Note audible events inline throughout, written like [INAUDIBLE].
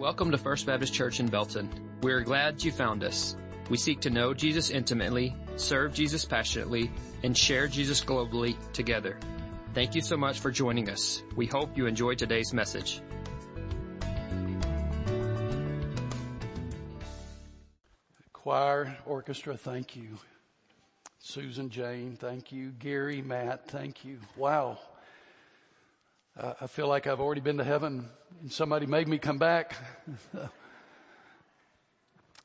Welcome to First Baptist Church in Belton. We are glad you found us. We seek to know Jesus intimately, serve Jesus passionately, and share Jesus globally together. Thank you so much for joining us. We hope you enjoy today's message. Choir, orchestra, thank you. Susan, Jane, thank you. Gary, Matt, thank you. Wow. Uh, I feel like I've already been to heaven and somebody made me come back. [LAUGHS]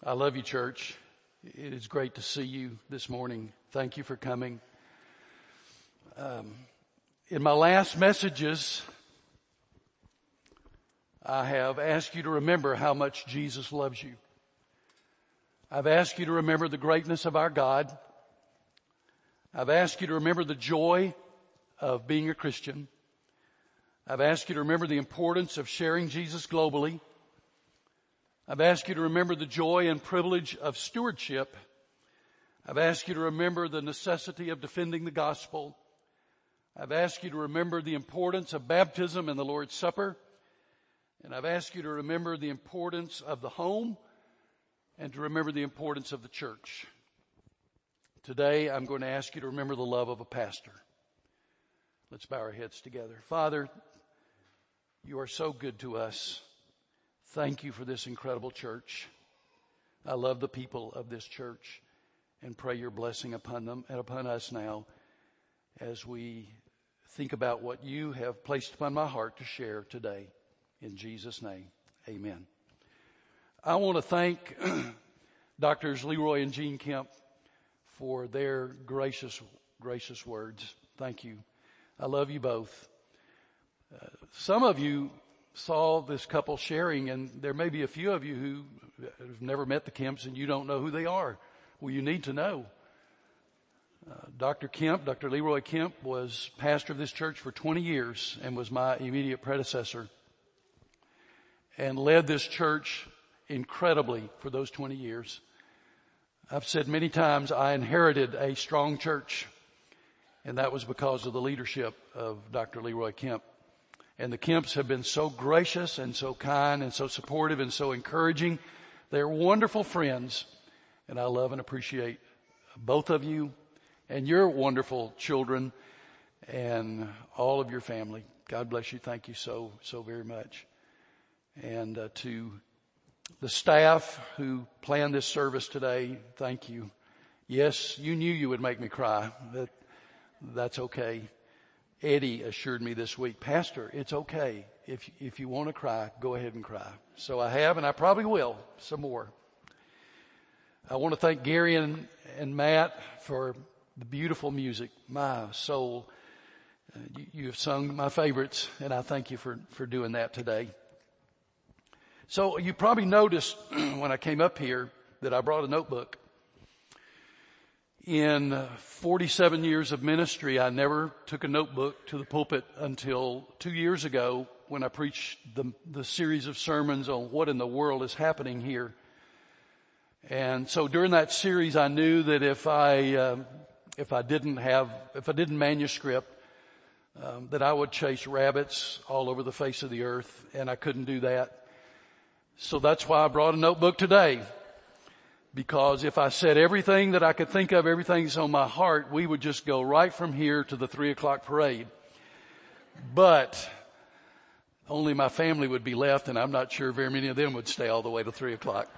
I love you, church. It is great to see you this morning. Thank you for coming. Um, in my last messages, I have asked you to remember how much Jesus loves you. I've asked you to remember the greatness of our God. I've asked you to remember the joy of being a Christian. I've asked you to remember the importance of sharing Jesus globally. I've asked you to remember the joy and privilege of stewardship. I've asked you to remember the necessity of defending the gospel. I've asked you to remember the importance of baptism and the Lord's Supper. And I've asked you to remember the importance of the home and to remember the importance of the church. Today I'm going to ask you to remember the love of a pastor. Let's bow our heads together. Father, you are so good to us. Thank you for this incredible church. I love the people of this church and pray your blessing upon them and upon us now as we think about what you have placed upon my heart to share today. In Jesus' name, amen. I want to thank [CLEARS THROAT] Doctors Leroy and Jean Kemp for their gracious, gracious words. Thank you. I love you both some of you saw this couple sharing and there may be a few of you who have never met the Kemps and you don't know who they are. Well, you need to know. Uh, Dr. Kemp, Dr. Leroy Kemp was pastor of this church for 20 years and was my immediate predecessor and led this church incredibly for those 20 years. I've said many times I inherited a strong church and that was because of the leadership of Dr. Leroy Kemp. And the Kemps have been so gracious and so kind and so supportive and so encouraging. They're wonderful friends and I love and appreciate both of you and your wonderful children and all of your family. God bless you. Thank you so, so very much. And uh, to the staff who planned this service today, thank you. Yes, you knew you would make me cry, but that's okay. Eddie assured me this week, Pastor, it's okay. If, if you want to cry, go ahead and cry. So I have, and I probably will some more. I want to thank Gary and, and Matt for the beautiful music. My soul, uh, you, you have sung my favorites, and I thank you for, for doing that today. So you probably noticed [CLEARS THROAT] when I came up here that I brought a notebook in 47 years of ministry, I never took a notebook to the pulpit until two years ago when I preached the, the series of sermons on what in the world is happening here. And so during that series, I knew that if I, uh, if I didn't have, if I didn't manuscript, um, that I would chase rabbits all over the face of the earth, and I couldn't do that. So that's why I brought a notebook today because if I said everything that I could think of, everything that's on my heart, we would just go right from here to the three o'clock parade. But only my family would be left and I'm not sure very many of them would stay all the way to three o'clock.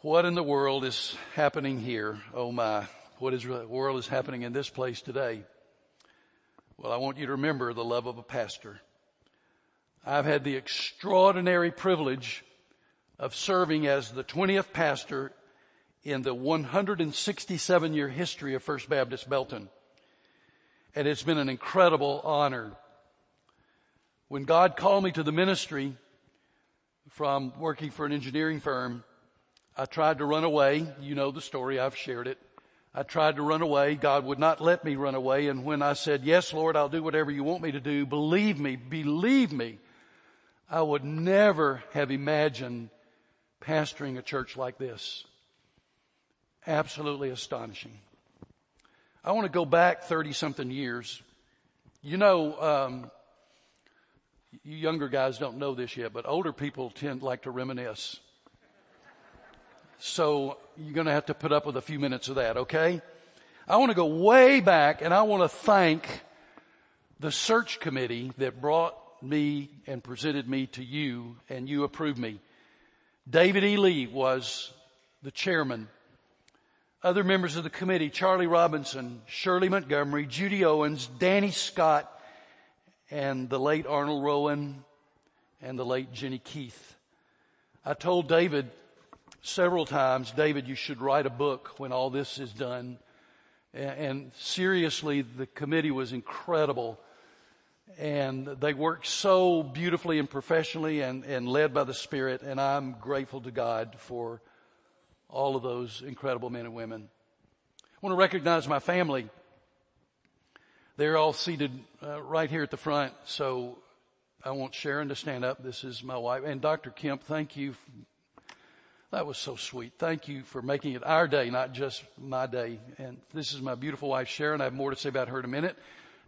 What in the world is happening here? Oh my, what is the world is happening in this place today? Well, I want you to remember the love of a pastor. I've had the extraordinary privilege of serving as the 20th pastor in the 167 year history of First Baptist Belton. And it's been an incredible honor. When God called me to the ministry from working for an engineering firm, I tried to run away. You know the story. I've shared it. I tried to run away. God would not let me run away. And when I said, yes, Lord, I'll do whatever you want me to do, believe me, believe me, I would never have imagined pastoring a church like this. Absolutely astonishing. I want to go back 30 something years. You know, um, You younger guys don't know this yet, but older people tend like to reminisce. So you're going to have to put up with a few minutes of that, okay? I want to go way back and I want to thank the search committee that brought me and presented me to you and you approved me. David E. Lee was the chairman. Other members of the committee, Charlie Robinson, Shirley Montgomery, Judy Owens, Danny Scott, and the late Arnold Rowan and the late Jenny Keith. I told David several times, David, you should write a book when all this is done. And seriously, the committee was incredible. And they work so beautifully and professionally and, and led by the Spirit. And I'm grateful to God for all of those incredible men and women. I want to recognize my family. They're all seated uh, right here at the front. So I want Sharon to stand up. This is my wife. And Dr. Kemp, thank you. That was so sweet. Thank you for making it our day, not just my day. And this is my beautiful wife, Sharon. I have more to say about her in a minute.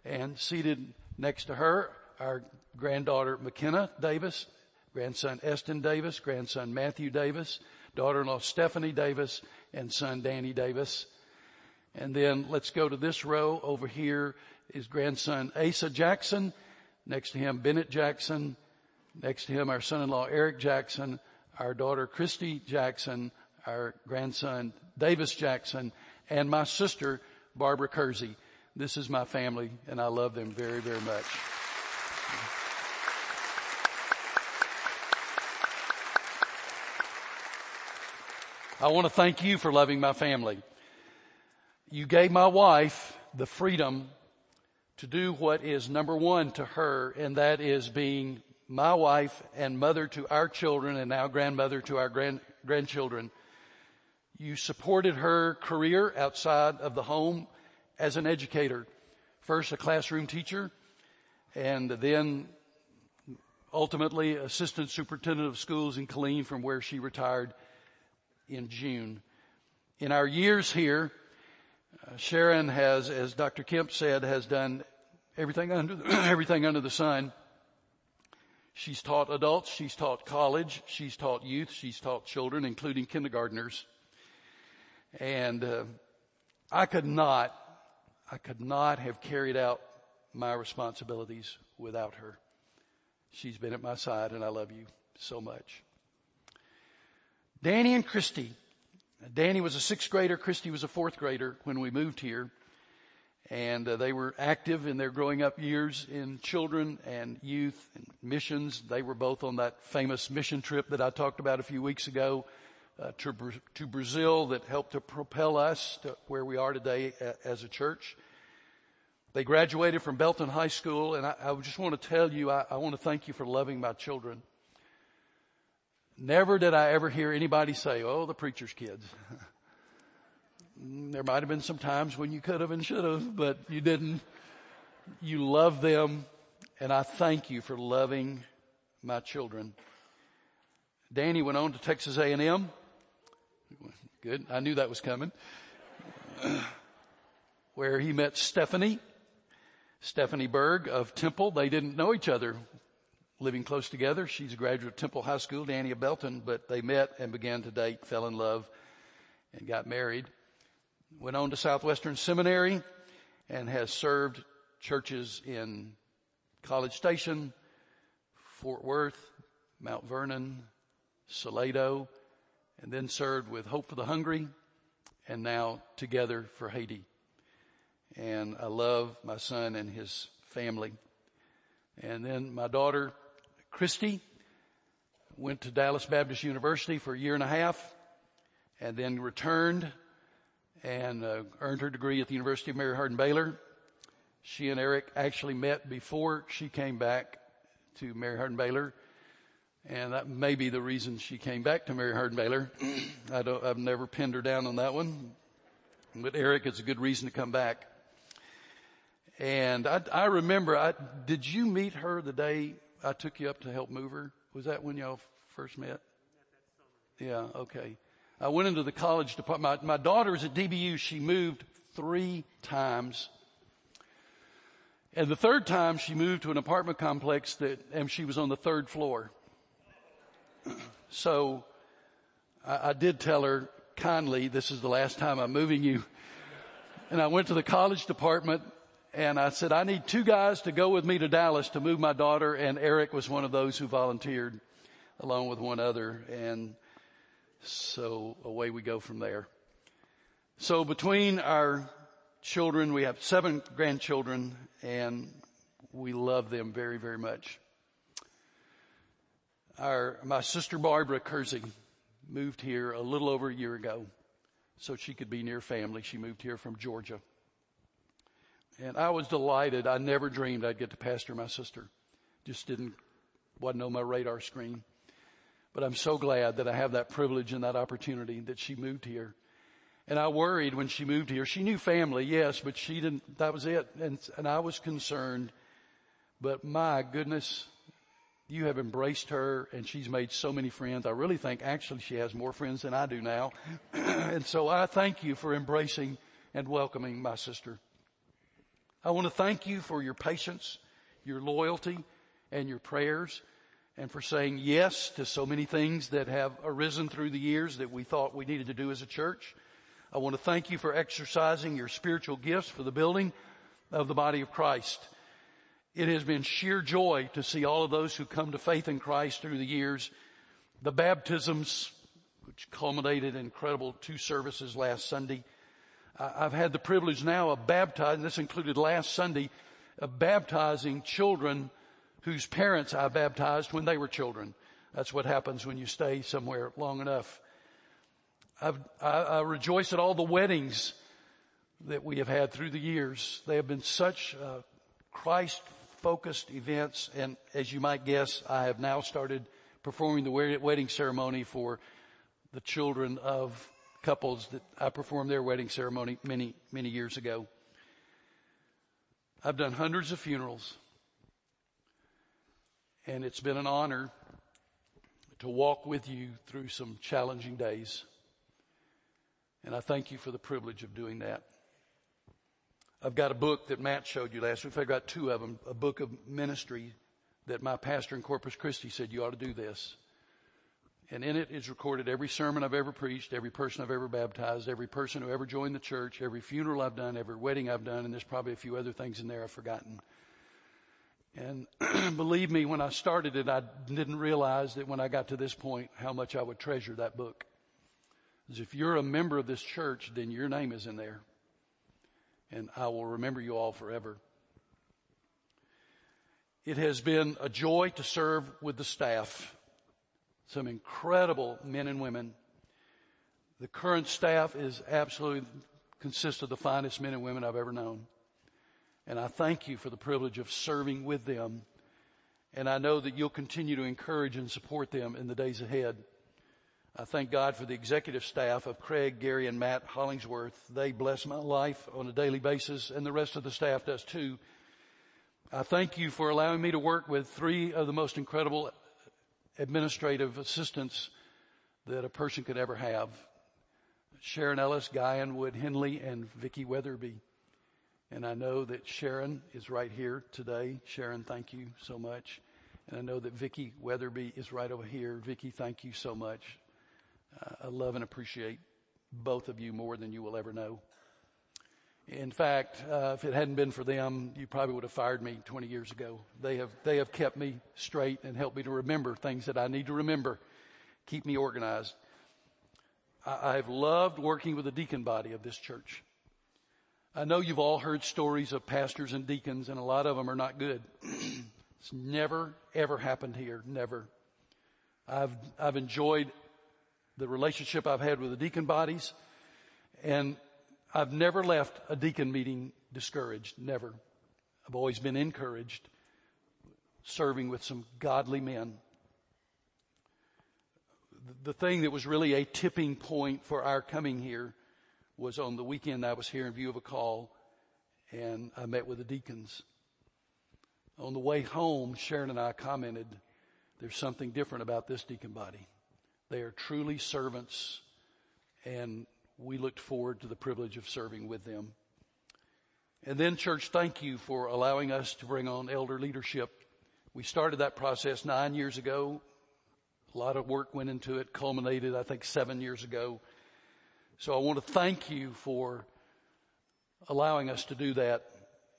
And seated next to her, our granddaughter, McKenna Davis, grandson, Eston Davis, grandson, Matthew Davis, daughter-in-law, Stephanie Davis, and son, Danny Davis. And then let's go to this row over here his grandson Asa Jackson. Next to him, Bennett Jackson. Next to him, our son-in-law Eric Jackson, our daughter Christy Jackson, our grandson Davis Jackson, and my sister Barbara Kersey. This is my family and I love them very, very much. I want to thank you for loving my family. You gave my wife the freedom to do what is number one to her, and that is being my wife and mother to our children and now grandmother to our grand, grandchildren. You supported her career outside of the home as an educator. First a classroom teacher and then ultimately assistant superintendent of schools in Killeen from where she retired in June. In our years here, uh, Sharon has, as Dr. Kemp said, has done everything under [CLEARS THROAT] everything under the sun. She's taught adults, she's taught college, she's taught youth, she's taught children, including kindergartners. And uh, I could not, I could not have carried out my responsibilities without her. She's been at my side, and I love you so much. Danny and Christy. Danny was a sixth grader, Christy was a fourth grader when we moved here and uh, they were active in their growing up years in children and youth and missions. They were both on that famous mission trip that I talked about a few weeks ago uh, to, to Brazil that helped to propel us to where we are today as a church. They graduated from Belton High School, and I, I just want to tell you, I, I want to thank you for loving my children. Never did I ever hear anybody say, "Oh, the preacher's kids." [LAUGHS] There might have been some times when you could have and should have, but you didn't. You love them, and I thank you for loving my children. Danny went on to Texas A&M. Good. I knew that was coming. Where he met Stephanie, Stephanie Berg of Temple. They didn't know each other living close together. She's a graduate of Temple High School, Danny Belton, but they met and began to date, fell in love, and got married went on to Southwestern Seminary and has served churches in College Station, Fort Worth, Mount Vernon, Salado, and then served with Hope for the Hungry and now together for Haiti. And I love my son and his family. And then my daughter, Christy, went to Dallas Baptist University for a year and a half and then returned and uh, earned her degree at the University of Mary Hardin Baylor. She and Eric actually met before she came back to Mary Hardin Baylor. And that may be the reason she came back to Mary Hardin [CLEARS THROAT] Baylor. I don't, I've never pinned her down on that one. But Eric it's a good reason to come back. And I, I remember, I, did you meet her the day I took you up to help move her? Was that when y'all first met? Yeah, okay. I went into the college department. My, my daughter was at DBU. She moved three times. And the third time she moved to an apartment complex that, and she was on the third floor. So I, I did tell her kindly, this is the last time I'm moving you. And I went to the college department and I said, I need two guys to go with me to Dallas to move my daughter. And Eric was one of those who volunteered along with one other. And so away we go from there. So between our children, we have seven grandchildren and we love them very, very much. Our, my sister Barbara Kersey moved here a little over a year ago so she could be near family. She moved here from Georgia. And I was delighted. I never dreamed I'd get to pastor my sister. Just didn't, wasn't on my radar screen. But I'm so glad that I have that privilege and that opportunity that she moved here. And I worried when she moved here. She knew family, yes, but she didn't, that was it. And, and I was concerned. But my goodness, you have embraced her and she's made so many friends. I really think actually she has more friends than I do now. [CLEARS THROAT] and so I thank you for embracing and welcoming my sister. I want to thank you for your patience, your loyalty, and your prayers, and for saying yes to so many things that have arisen through the years that we thought we needed to do as a church. I want to thank you for exercising your spiritual gifts for the building of the body of Christ. It has been sheer joy to see all of those who come to faith in Christ through the years. The baptisms, which culminated in incredible two services last Sunday. I've had the privilege now of baptizing, this included last Sunday, of baptizing children whose parents I baptized when they were children. That's what happens when you stay somewhere long enough. I've, I, I rejoice at all the weddings that we have had through the years. They have been such uh, Christ focused events. And as you might guess, I have now started performing the wedding ceremony for the children of couples that I performed their wedding ceremony many, many years ago. I've done hundreds of funerals and it's been an honor to walk with you through some challenging days. And I thank you for the privilege of doing that. I've got a book that Matt showed you last week. I've got two of them, a book of ministry that my pastor in Corpus Christi said you ought to do this. And in it is recorded every sermon I've ever preached, every person I've ever baptized, every person who ever joined the church, every funeral I've done, every wedding I've done, and there's probably a few other things in there I've forgotten. And [CLEARS THROAT] believe me, when I started it, I didn't realize that when I got to this point, how much I would treasure that book. Because if you're a member of this church, then your name is in there and I will remember you all forever. It has been a joy to serve with the staff. Some incredible men and women. The current staff is absolutely consists of the finest men and women I've ever known. And I thank you for the privilege of serving with them. And I know that you'll continue to encourage and support them in the days ahead. I thank God for the executive staff of Craig, Gary, and Matt Hollingsworth. They bless my life on a daily basis, and the rest of the staff does too. I thank you for allowing me to work with three of the most incredible administrative assistants that a person could ever have. Sharon Ellis, Guyan Wood Henley, and Vicki Weatherby. And I know that Sharon is right here today. Sharon, thank you so much. And I know that Vicki Weatherby is right over here. Vicki, thank you so much. I love and appreciate both of you more than you will ever know. In fact, uh, if it hadn't been for them, you probably would have fired me 20 years ago. They have, they have kept me straight and helped me to remember things that I need to remember, keep me organized. I, I've loved working with the deacon body of this church. I know you've all heard stories of pastors and deacons and a lot of them are not good. [CLEARS THROAT] it's never, ever happened here. Never. I've, I've enjoyed the relationship I've had with the deacon bodies. And I've never left a deacon meeting discouraged. Never. I've always been encouraged serving with some godly men. The thing that was really a tipping point for our coming here was on the weekend I was here in view of a call and I met with the deacons. On the way home, Sharon and I commented, there's something different about this deacon body. They are truly servants and we looked forward to the privilege of serving with them. And then church, thank you for allowing us to bring on elder leadership. We started that process nine years ago. A lot of work went into it, culminated, I think, seven years ago. So I want to thank you for allowing us to do that.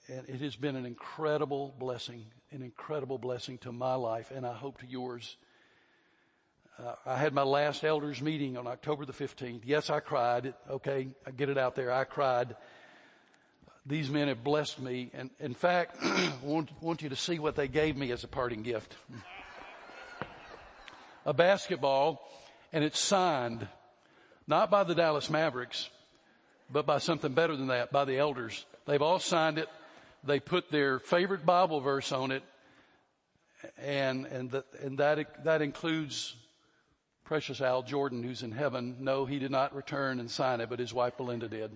And it has been an incredible blessing, an incredible blessing to my life, and I hope to yours. Uh, I had my last elders meeting on October the 15th. Yes, I cried. Okay, I get it out there. I cried. These men have blessed me. And in fact, I [CLEARS THROAT] want, want you to see what they gave me as a parting gift. [LAUGHS] a basketball and it's signed not by the Dallas Mavericks, but by something better than that, by the elders. They've all signed it. They put their favorite Bible verse on it. And, and, the, and that, that includes precious Al Jordan who's in heaven. No, he did not return and sign it, but his wife Belinda did.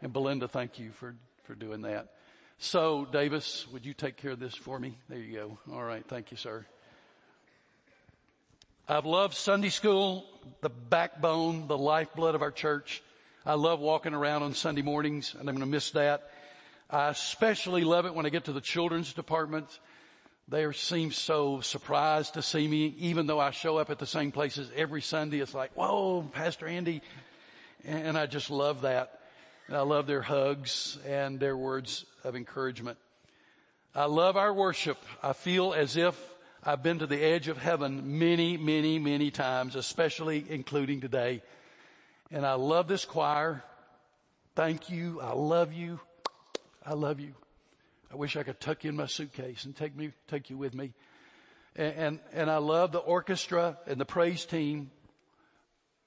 And Belinda, thank you for, for doing that. So Davis, would you take care of this for me? There you go. All right. Thank you, sir. I've loved Sunday school, the backbone, the lifeblood of our church. I love walking around on Sunday mornings and I'm going to miss that. I especially love it when I get to the children's department. They seem so surprised to see me, even though I show up at the same places every Sunday. It's like, whoa, Pastor Andy. And I just love that. And I love their hugs and their words of encouragement. I love our worship. I feel as if I've been to the edge of heaven many, many, many times, especially including today. And I love this choir. Thank you. I love you. I love you. I wish I could tuck you in my suitcase and take me, take you with me. And, and, and I love the orchestra and the praise team.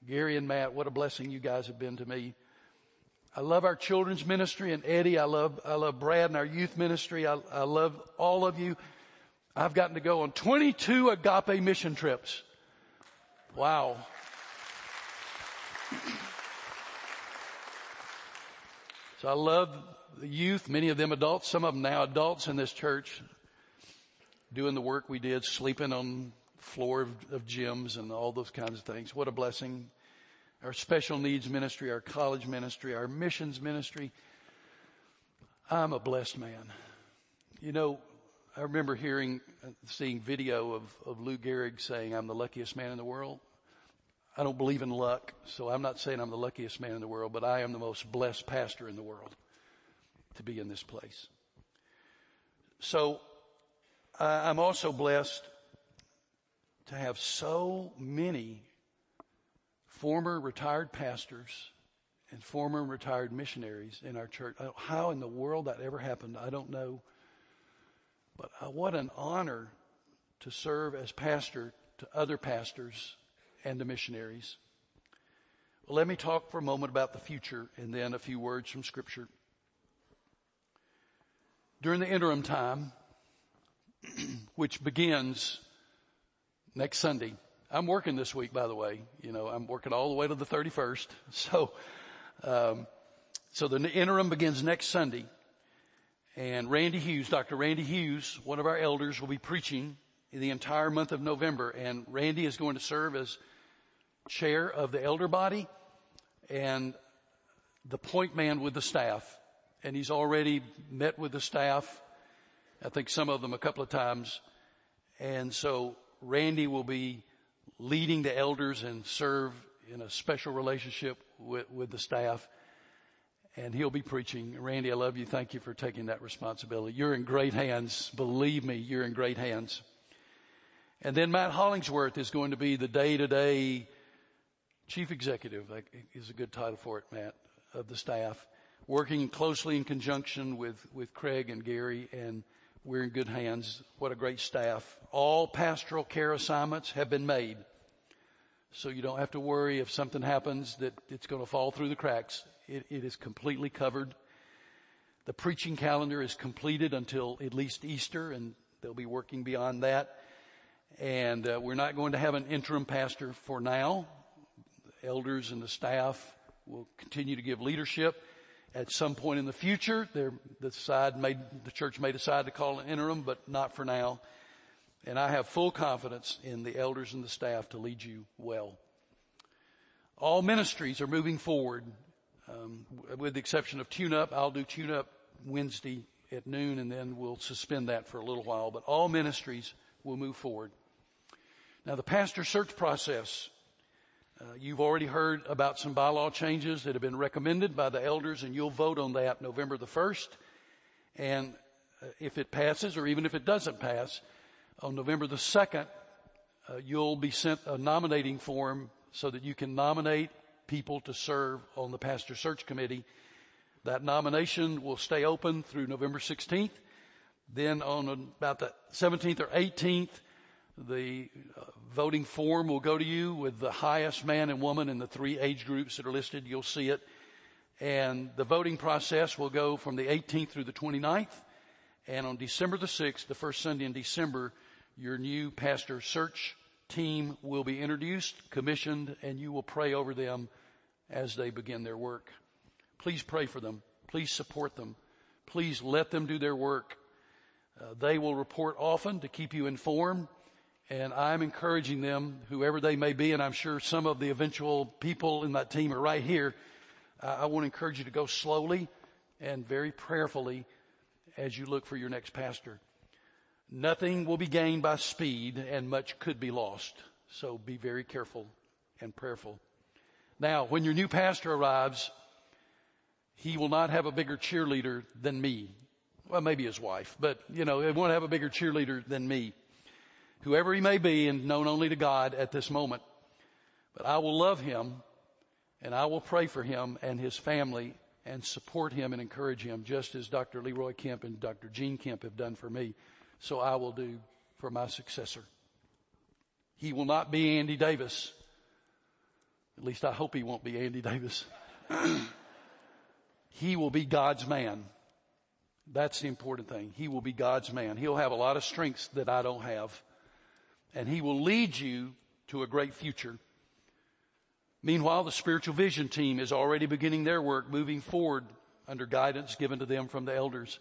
Gary and Matt, what a blessing you guys have been to me. I love our children's ministry and Eddie. I love, I love Brad and our youth ministry. I, I love all of you. I've gotten to go on 22 agape mission trips. Wow. So I love youth, many of them adults, some of them now adults in this church, doing the work we did, sleeping on floor of, of gyms and all those kinds of things. What a blessing. Our special needs ministry, our college ministry, our missions ministry. I'm a blessed man. You know, I remember hearing, uh, seeing video of, of Lou Gehrig saying, I'm the luckiest man in the world. I don't believe in luck, so I'm not saying I'm the luckiest man in the world, but I am the most blessed pastor in the world to be in this place. So I'm also blessed to have so many former retired pastors and former retired missionaries in our church. How in the world that ever happened, I don't know. But uh, what an honor to serve as pastor to other pastors and to missionaries. Well, let me talk for a moment about the future and then a few words from scripture. During the interim time, [CLEARS THROAT] which begins next Sunday, I'm working this week, by the way. You know, I'm working all the way to the 31st. [LAUGHS] So, um, so the interim begins next Sunday. And Randy Hughes, Dr. Randy Hughes, one of our elders, will be preaching the entire month of November. And Randy is going to serve as chair of the elder body and the point man with the staff. And he's already met with the staff. I think some of them a couple of times. And so Randy will be leading the elders and serve in a special relationship with, with the staff. And he'll be preaching. Randy, I love you. Thank you for taking that responsibility. You're in great hands. Believe me, you're in great hands. And then Matt Hollingsworth is going to be the day to day chief executive is a good title for it, Matt, of the staff, working closely in conjunction with, with Craig and Gary and we're in good hands. What a great staff. All pastoral care assignments have been made. So you don't have to worry if something happens that it's going to fall through the cracks. It, it is completely covered. The preaching calendar is completed until at least Easter and they'll be working beyond that. And uh, we're not going to have an interim pastor for now The elders and the staff will continue to give leadership. At some point in the future, the side made, the church may decide to call an interim, but not for now. And I have full confidence in the elders and the staff to lead you well. All ministries are moving forward, um, with the exception of tune up. I'll do tune up Wednesday at noon and then we'll suspend that for a little while, but all ministries will move forward. Now the pastor search process, uh, you've already heard about some bylaw changes that have been recommended by the elders and you'll vote on that November the 1st. And uh, if it passes or even if it doesn't pass, on November the 2nd, uh, you'll be sent a nominating form so that you can nominate people to serve on the pastor search committee. That nomination will stay open through November 16th. Then on about the 17th or 18th, the uh, voting form will go to you with the highest man and woman in the three age groups that are listed. You'll see it. And the voting process will go from the 18th through the 29th. And on December the 6th, the first Sunday in December, your new pastor search team will be introduced, commissioned, and you will pray over them as they begin their work. Please pray for them. Please support them. Please let them do their work. Uh, they will report often to keep you informed. And I'm encouraging them, whoever they may be, and I'm sure some of the eventual people in that team are right here. Uh, I want to encourage you to go slowly and very prayerfully as you look for your next pastor. Nothing will be gained by speed and much could be lost. So be very careful and prayerful. Now, when your new pastor arrives, he will not have a bigger cheerleader than me. Well, maybe his wife, but you know, he won't have a bigger cheerleader than me. Whoever he may be and known only to God at this moment. But I will love him and I will pray for him and his family and support him and encourage him just as Dr. Leroy Kemp and Dr. Jean Kemp have done for me so I will do for my successor. He will not be Andy Davis. At least I hope he won't be Andy Davis. [CLEARS THROAT] he will be God's man. That's the important thing. He will be God's man. He'll have a lot of strengths that I don't have. And he will lead you to a great future. Meanwhile, the spiritual vision team is already beginning their work moving forward under guidance given to them from the elders.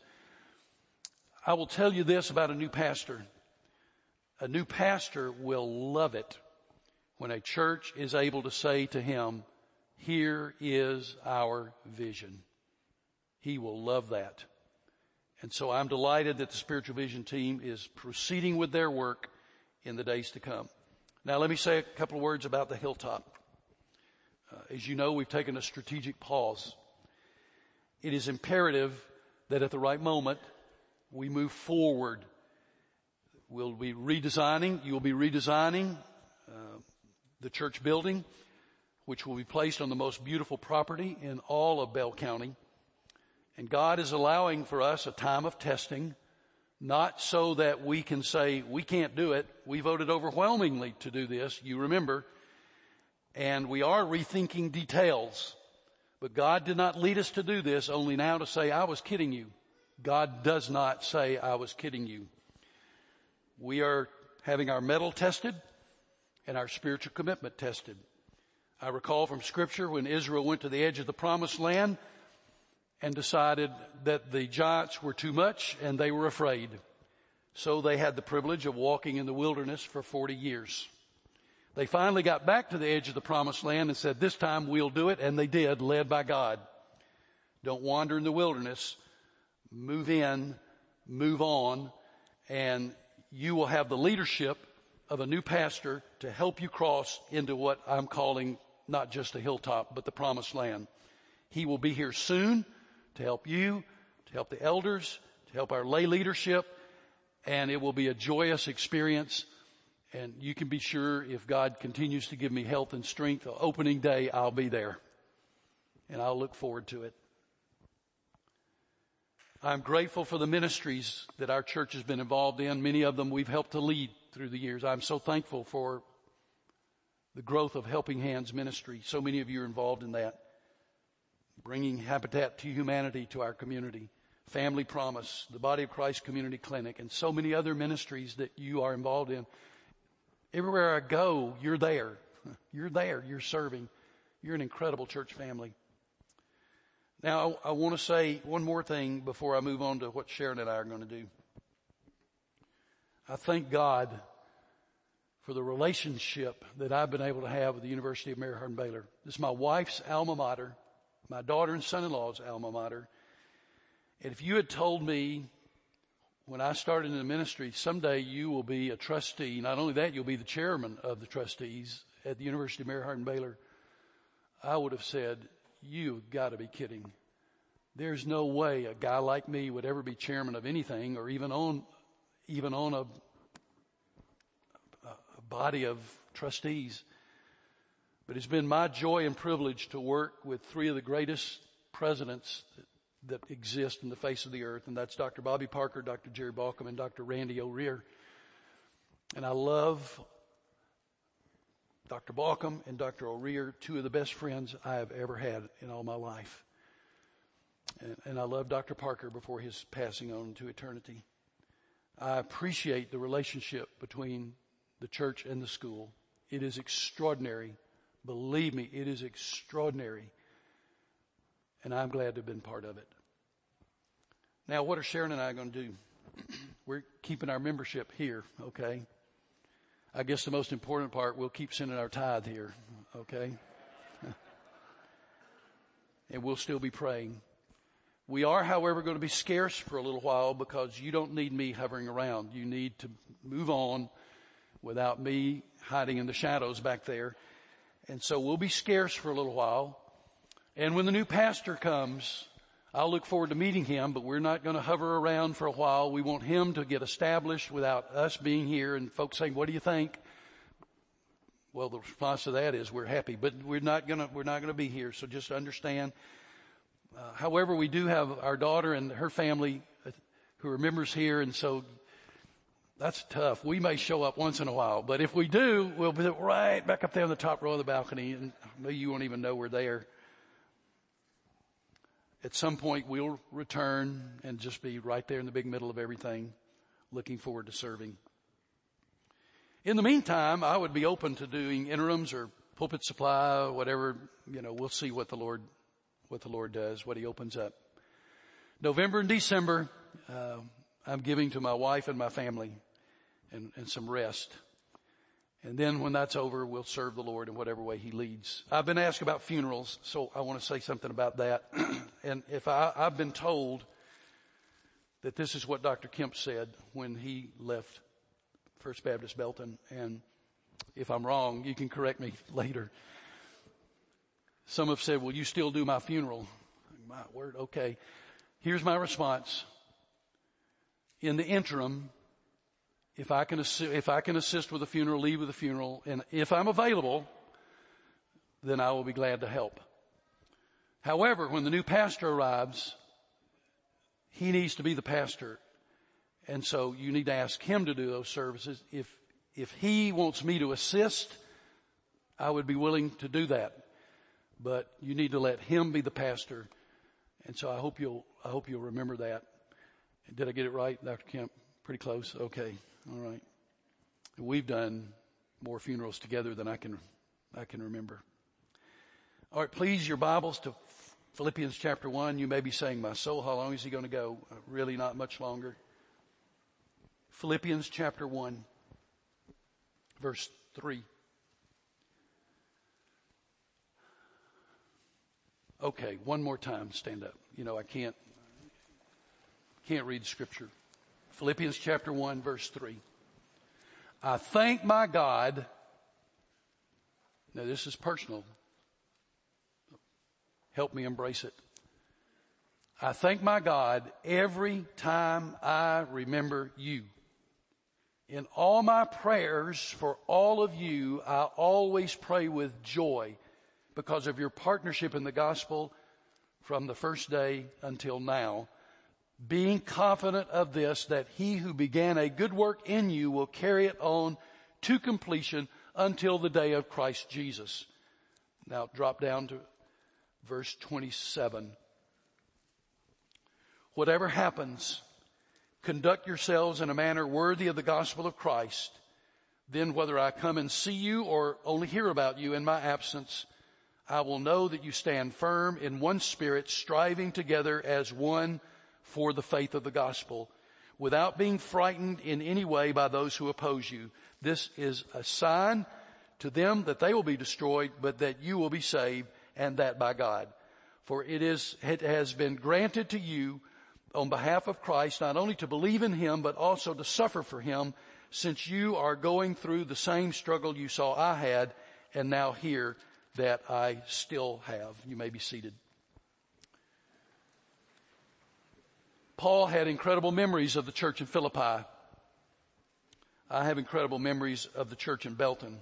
I will tell you this about a new pastor. A new pastor will love it when a church is able to say to him, here is our vision. He will love that. And so I'm delighted that the spiritual vision team is proceeding with their work in the days to come. Now let me say a couple of words about the hilltop. Uh, as you know, we've taken a strategic pause. It is imperative that at the right moment, we move forward. We'll be redesigning, you'll be redesigning uh, the church building, which will be placed on the most beautiful property in all of Bell County. And God is allowing for us a time of testing, not so that we can say, we can't do it. We voted overwhelmingly to do this, you remember. And we are rethinking details. But God did not lead us to do this only now to say, I was kidding you. God does not say, I was kidding you. We are having our mettle tested and our spiritual commitment tested. I recall from scripture when Israel went to the edge of the promised land and decided that the giants were too much and they were afraid. So they had the privilege of walking in the wilderness for 40 years. They finally got back to the edge of the promised land and said, this time we'll do it. And they did, led by God. Don't wander in the wilderness move in, move on, and you will have the leadership of a new pastor to help you cross into what I'm calling not just a hilltop, but the promised land. He will be here soon to help you, to help the elders, to help our lay leadership, and it will be a joyous experience. And you can be sure if God continues to give me health and strength, the opening day, I'll be there. And I'll look forward to it. I'm grateful for the ministries that our church has been involved in. Many of them we've helped to lead through the years. I'm so thankful for the growth of Helping Hands ministry. So many of you are involved in that. Bringing Habitat to Humanity to our community. Family Promise, the Body of Christ Community Clinic, and so many other ministries that you are involved in. Everywhere I go, you're there. [LAUGHS] You're there. You're serving. You're an incredible church family. Now, I, want to say one more thing before I move on to what Sharon and I are going to do. I thank God for the relationship that I've been able to have with the University of Mary Hardin Baylor. This is my wife's alma mater, my daughter and son-in-law's alma mater. And if you had told me when I started in the ministry, someday you will be a trustee. Not only that, you'll be the chairman of the trustees at the University of Mary Hardin Baylor. I would have said, you've got to be kidding. There's no way a guy like me would ever be chairman of anything or even own, even own a, a body of trustees. But it's been my joy and privilege to work with three of the greatest presidents that exist in the face of the earth, and that's Dr. Bobby Parker, Dr. Jerry Bawcom, and Dr. Randy O'Rear. And I love Dr. Bawcom and Dr. O'Rear, two of the best friends I have ever had in all my life. And, and I love Dr. Parker before his passing on to eternity. I appreciate the relationship between the church and the school. It is extraordinary. Believe me, it is extraordinary. And I'm glad to have been part of it. Now, what are Sharon and I going to do? [CLEARS THROAT] We're keeping our membership here, okay? I guess the most important part, we'll keep sending our tithe here, okay? [LAUGHS] and we'll still be praying. We are, however, going to be scarce for a little while because you don't need me hovering around. You need to move on without me hiding in the shadows back there. And so we'll be scarce for a little while. And when the new pastor comes, I'll look forward to meeting him, but we're not going to hover around for a while. We want him to get established without us being here and folks saying, what do you think? Well, the response to that is we're happy, but we're not going to, we're not going to be here. So just understand. Uh, however, we do have our daughter and her family who are members here. And so that's tough. We may show up once in a while, but if we do, we'll be right back up there on the top row of the balcony and maybe you won't even know we're there at some point we'll return and just be right there in the big middle of everything, looking forward to serving. In the meantime, I would be open to doing interims or pulpit supply, whatever, you know, we'll see what the Lord, what the Lord does, what He opens up. November and December, uh, I'm giving to my wife and my family and, and some rest. And then when that's over, we'll serve the Lord in whatever way He leads. I've been asked about funerals, so I want to say something about that. [CLEARS THROAT] and if I, I've been told that this is what Dr. Kemp said when he left First Baptist Belton, and if I'm wrong, you can correct me [LAUGHS] later. Some have said, will you still do my funeral? My word, okay. Here's my response. In the interim, if I can, assi- if I can assist with a funeral, leave with a funeral, and if I'm available, then I will be glad to help. However, when the new pastor arrives, he needs to be the pastor. And so you need to ask him to do those services. If, if he wants me to assist, I would be willing to do that. But you need to let him be the pastor. And so I hope you'll, I hope you'll remember that. Did I get it right, Dr. Kemp? Pretty close. Okay. All right. We've done more funerals together than I can, I can remember. All right. Please your Bibles to Philippians chapter one. You may be saying, my soul, how long is he going to go? Uh, really not much longer. Philippians chapter one, verse three. Okay, one more time, stand up. You know, I can't, can't read scripture. Philippians chapter 1 verse 3. I thank my God. Now this is personal. Help me embrace it. I thank my God every time I remember you. In all my prayers for all of you, I always pray with joy because of your partnership in the gospel from the first day until now being confident of this, that he who began a good work in you will carry it on to completion until the day of Christ Jesus. Now drop down to verse 27. Whatever happens, conduct yourselves in a manner worthy of the gospel of Christ. Then whether I come and see you or only hear about you in my absence, I will know that you stand firm in one spirit, striving together as one for the faith of the gospel without being frightened in any way by those who oppose you. This is a sign to them that they will be destroyed, but that you will be saved and that by God. For it is, it has been granted to you on behalf of Christ, not only to believe in Him, but also to suffer for Him, since you are going through the same struggle you saw I had and now hear that I still have. You may be seated. Paul had incredible memories of the church in Philippi. I have incredible memories of the church in Belton.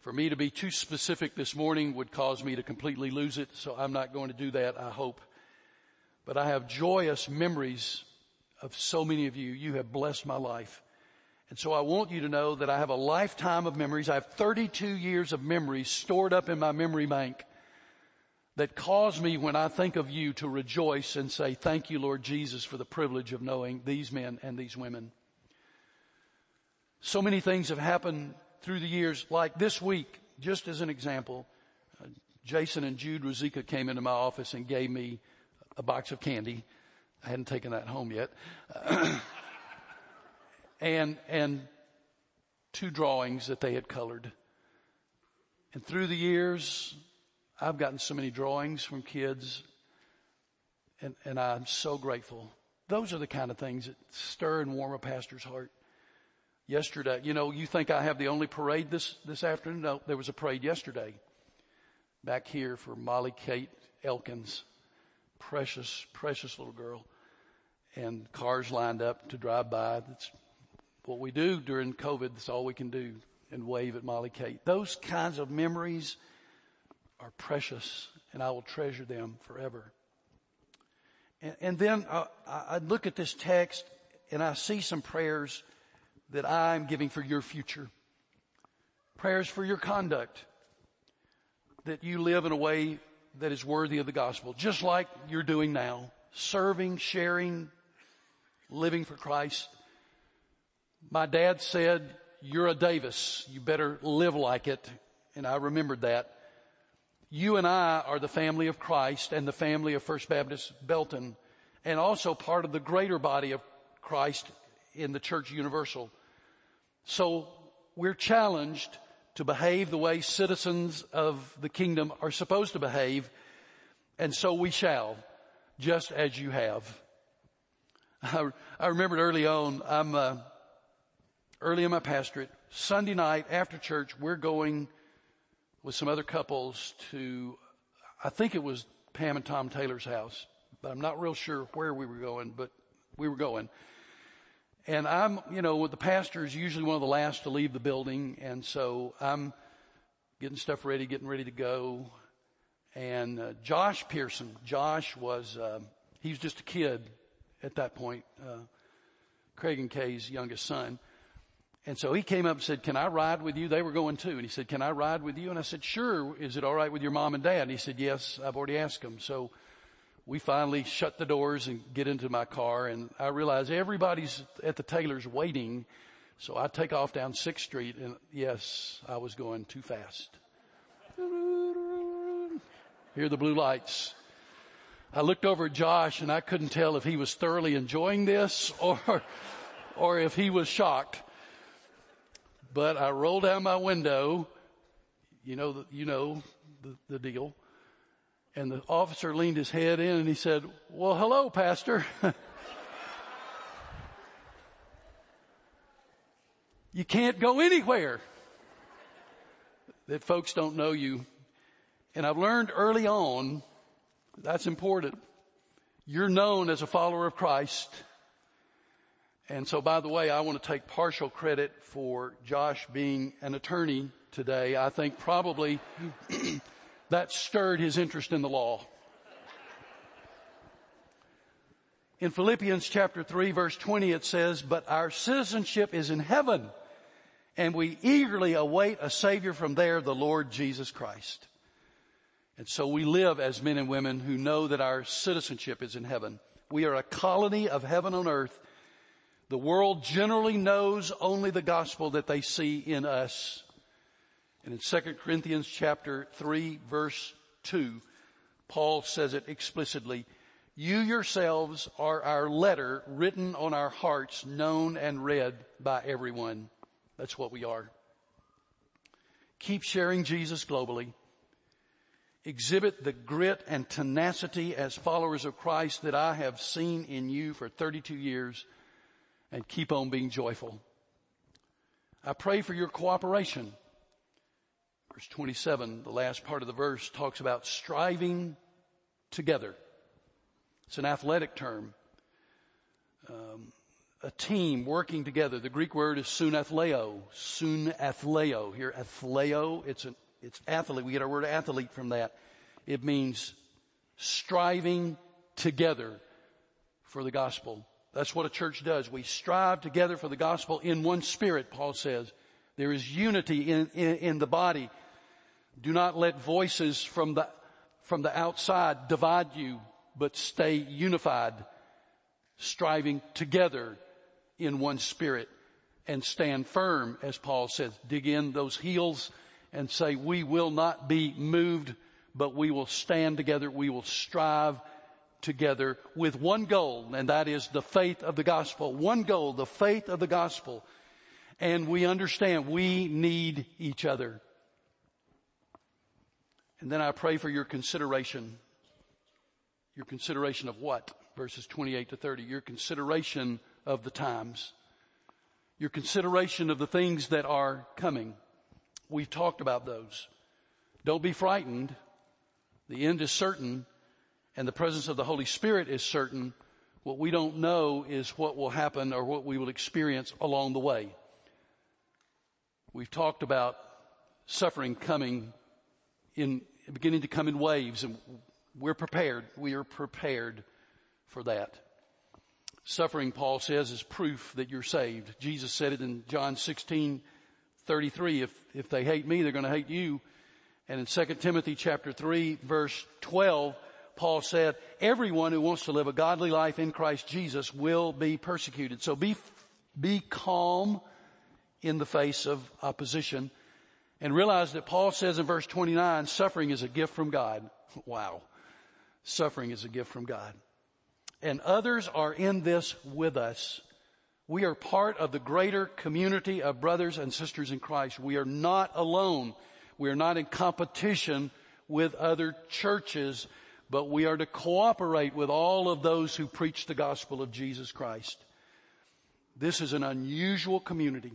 For me to be too specific this morning would cause me to completely lose it, so I'm not going to do that, I hope. But I have joyous memories of so many of you. You have blessed my life. And so I want you to know that I have a lifetime of memories. I have 32 years of memories stored up in my memory bank that cause me when I think of you to rejoice and say, thank you, Lord Jesus, for the privilege of knowing these men and these women. So many things have happened through the years, like this week, just as an example, uh, Jason and Jude Razika came into my office and gave me a box of candy. I hadn't taken that home yet. [CLEARS THROAT] and, and two drawings that they had colored. And through the years, I've gotten so many drawings from kids and, and I'm so grateful. Those are the kind of things that stir and warm a pastor's heart. Yesterday, you know, you think I have the only parade this, this afternoon? No, there was a parade yesterday back here for Molly Kate Elkins. Precious, precious little girl. And cars lined up to drive by. That's what we do during COVID. That's all we can do and wave at Molly Kate. Those kinds of memories are precious and I will treasure them forever. And, and then I, I look at this text and I see some prayers that I'm giving for your future. Prayers for your conduct. That you live in a way that is worthy of the gospel, just like you're doing now. Serving, sharing, living for Christ. My dad said, you're a Davis. You better live like it. And I remembered that. You and I are the family of Christ and the family of First Baptist Belton and also part of the greater body of Christ in the church universal. So we're challenged to behave the way citizens of the kingdom are supposed to behave, and so we shall, just as you have. I, I remembered early on, I'm uh, early in my pastorate, Sunday night after church, we're going with some other couples to, I think it was Pam and Tom Taylor's house, but I'm not real sure where we were going, but we were going. And I'm, you know, the pastor is usually one of the last to leave the building. And so I'm getting stuff ready, getting ready to go. And uh, Josh Pearson, Josh was, uh, he was just a kid at that point, uh, Craig and Kay's youngest son. And so he came up and said, can I ride with you? They were going too. And he said, can I ride with you? And I said, sure. Is it all right with your mom and dad? And he said, yes, I've already asked them. So we finally shut the doors and get into my car and I realize everybody's at the Taylor's waiting. So I take off down 6th Street and yes, I was going too fast. Here are the blue lights. I looked over at Josh and I couldn't tell if he was thoroughly enjoying this or, or if he was shocked. But I rolled down my window. You know, you know the, the deal. And the officer leaned his head in and he said, well, hello, pastor. [LAUGHS] you can't go anywhere that folks don't know you. And I've learned early on, that's important. You're known as a follower of Christ. And so by the way, I want to take partial credit for Josh being an attorney today. I think probably [CLEARS THROAT] that stirred his interest in the law. In Philippians chapter 3 verse 20 it says, but our citizenship is in heaven and we eagerly await a savior from there, the Lord Jesus Christ. And so we live as men and women who know that our citizenship is in heaven. We are a colony of heaven on earth. The world generally knows only the gospel that they see in us. And in 2 Corinthians chapter 3 verse 2, Paul says it explicitly. You yourselves are our letter written on our hearts, known and read by everyone. That's what we are. Keep sharing Jesus globally. Exhibit the grit and tenacity as followers of Christ that I have seen in you for 32 years and keep on being joyful. I pray for your cooperation. Verse 27, the last part of the verse talks about striving together. It's an athletic term. Um, a team working together. The Greek word is sunathleo. Sunathleo. Here, athleo, it's an, it's athlete. We get our word athlete from that. It means striving together for the gospel. That's what a church does. We strive together for the gospel in one spirit, Paul says. There is unity in, in, in the body. Do not let voices from the, from the outside divide you, but stay unified, striving together in one spirit and stand firm, as Paul says. Dig in those heels and say, we will not be moved, but we will stand together. We will strive together with one goal, and that is the faith of the gospel. One goal, the faith of the gospel. And we understand we need each other. And then I pray for your consideration. Your consideration of what? Verses 28 to 30. Your consideration of the times. Your consideration of the things that are coming. We've talked about those. Don't be frightened. The end is certain and the presence of the Holy Spirit is certain. What we don't know is what will happen or what we will experience along the way. We've talked about suffering coming in, beginning to come in waves and we're prepared. We are prepared for that. Suffering, Paul says, is proof that you're saved. Jesus said it in John 16, 33. If, if they hate me, they're going to hate you. And in 2 Timothy chapter 3 verse 12, Paul said, everyone who wants to live a godly life in Christ Jesus will be persecuted. So be, be calm in the face of opposition and realize that Paul says in verse 29, suffering is a gift from God. [LAUGHS] Wow. Suffering is a gift from God and others are in this with us. We are part of the greater community of brothers and sisters in Christ. We are not alone. We are not in competition with other churches, but we are to cooperate with all of those who preach the gospel of Jesus Christ. This is an unusual community.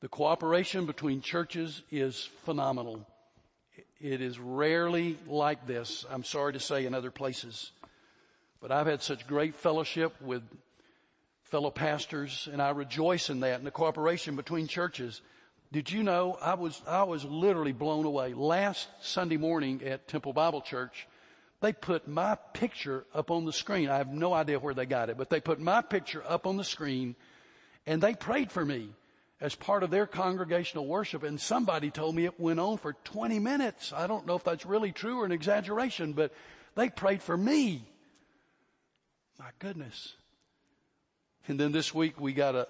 The cooperation between churches is phenomenal. It is rarely like this, I'm sorry to say, in other places. But I've had such great fellowship with fellow pastors and I rejoice in that and the cooperation between churches. Did you know I was, I was literally blown away. Last Sunday morning at Temple Bible Church, they put my picture up on the screen. I have no idea where they got it, but they put my picture up on the screen and they prayed for me as part of their congregational worship and somebody told me it went on for 20 minutes. I don't know if that's really true or an exaggeration, but they prayed for me. My goodness. And then this week we got a,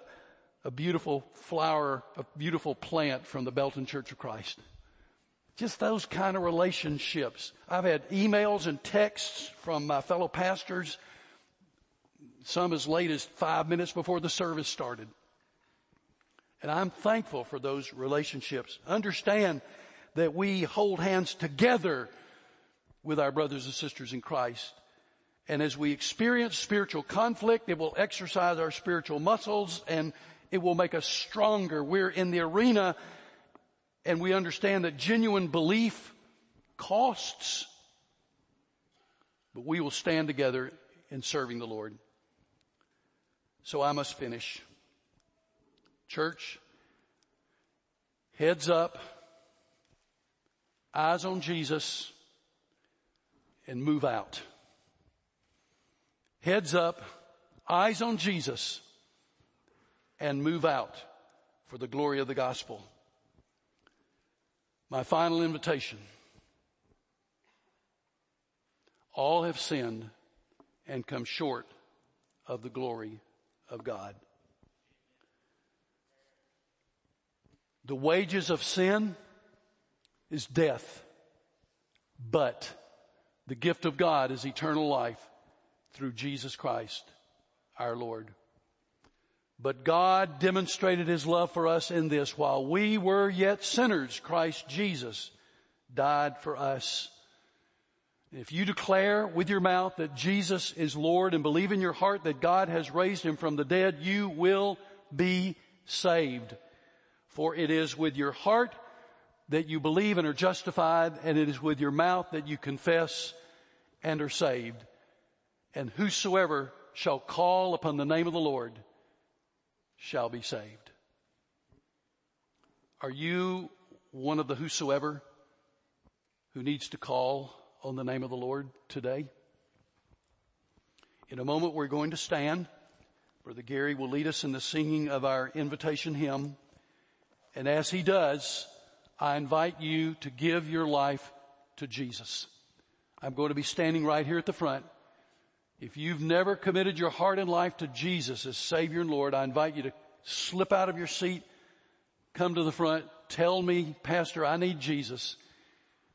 a beautiful flower, a beautiful plant from the Belton Church of Christ. Just those kind of relationships. I've had emails and texts from my fellow pastors, some as late as five minutes before the service started. And I'm thankful for those relationships. Understand that we hold hands together with our brothers and sisters in Christ. And as we experience spiritual conflict, it will exercise our spiritual muscles and it will make us stronger. We're in the arena and we understand that genuine belief costs, but we will stand together in serving the Lord. So I must finish. Church, heads up, eyes on Jesus, and move out heads up, eyes on Jesus, and move out for the glory of the gospel. My final invitation. All have sinned and come short of the glory of God. The wages of sin is death, but the gift of God is eternal life through Jesus Christ, our Lord. But God demonstrated His love for us in this while we were yet sinners, Christ Jesus died for us. If you declare with your mouth that Jesus is Lord and believe in your heart that God has raised him from the dead, you will be saved. For it is with your heart that you believe and are justified, and it is with your mouth that you confess and are saved. And whosoever shall call upon the name of the Lord shall be saved. Are you one of the whosoever who needs to call on the name of the Lord today? In a moment we're going to stand. Brother Gary will lead us in the singing of our invitation hymn. And as he does, I invite you to give your life to Jesus. I'm going to be standing right here at the front. If you've never committed your heart and life to Jesus as Savior and Lord, I invite you to slip out of your seat, come to the front, tell me, Pastor, I need Jesus.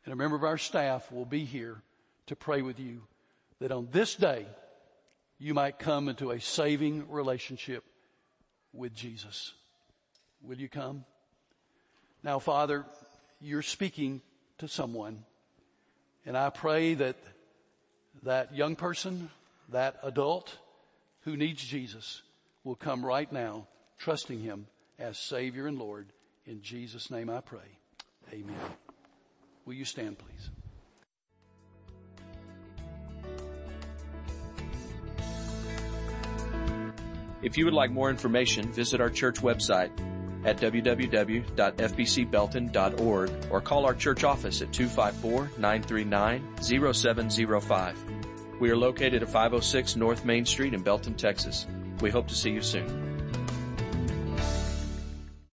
And a member of our staff will be here to pray with you that on this day, you might come into a saving relationship with Jesus. Will you come? Now, Father, you're speaking to someone and I pray that that young person, that adult who needs Jesus will come right now trusting him as Savior and Lord. In Jesus name I pray. Amen. Will you stand please? If you would like more information, visit our church website at www.fbcbelton.org or call our church office at 254-939-0705. We are located at 506 North Main Street in Belton, Texas. We hope to see you soon.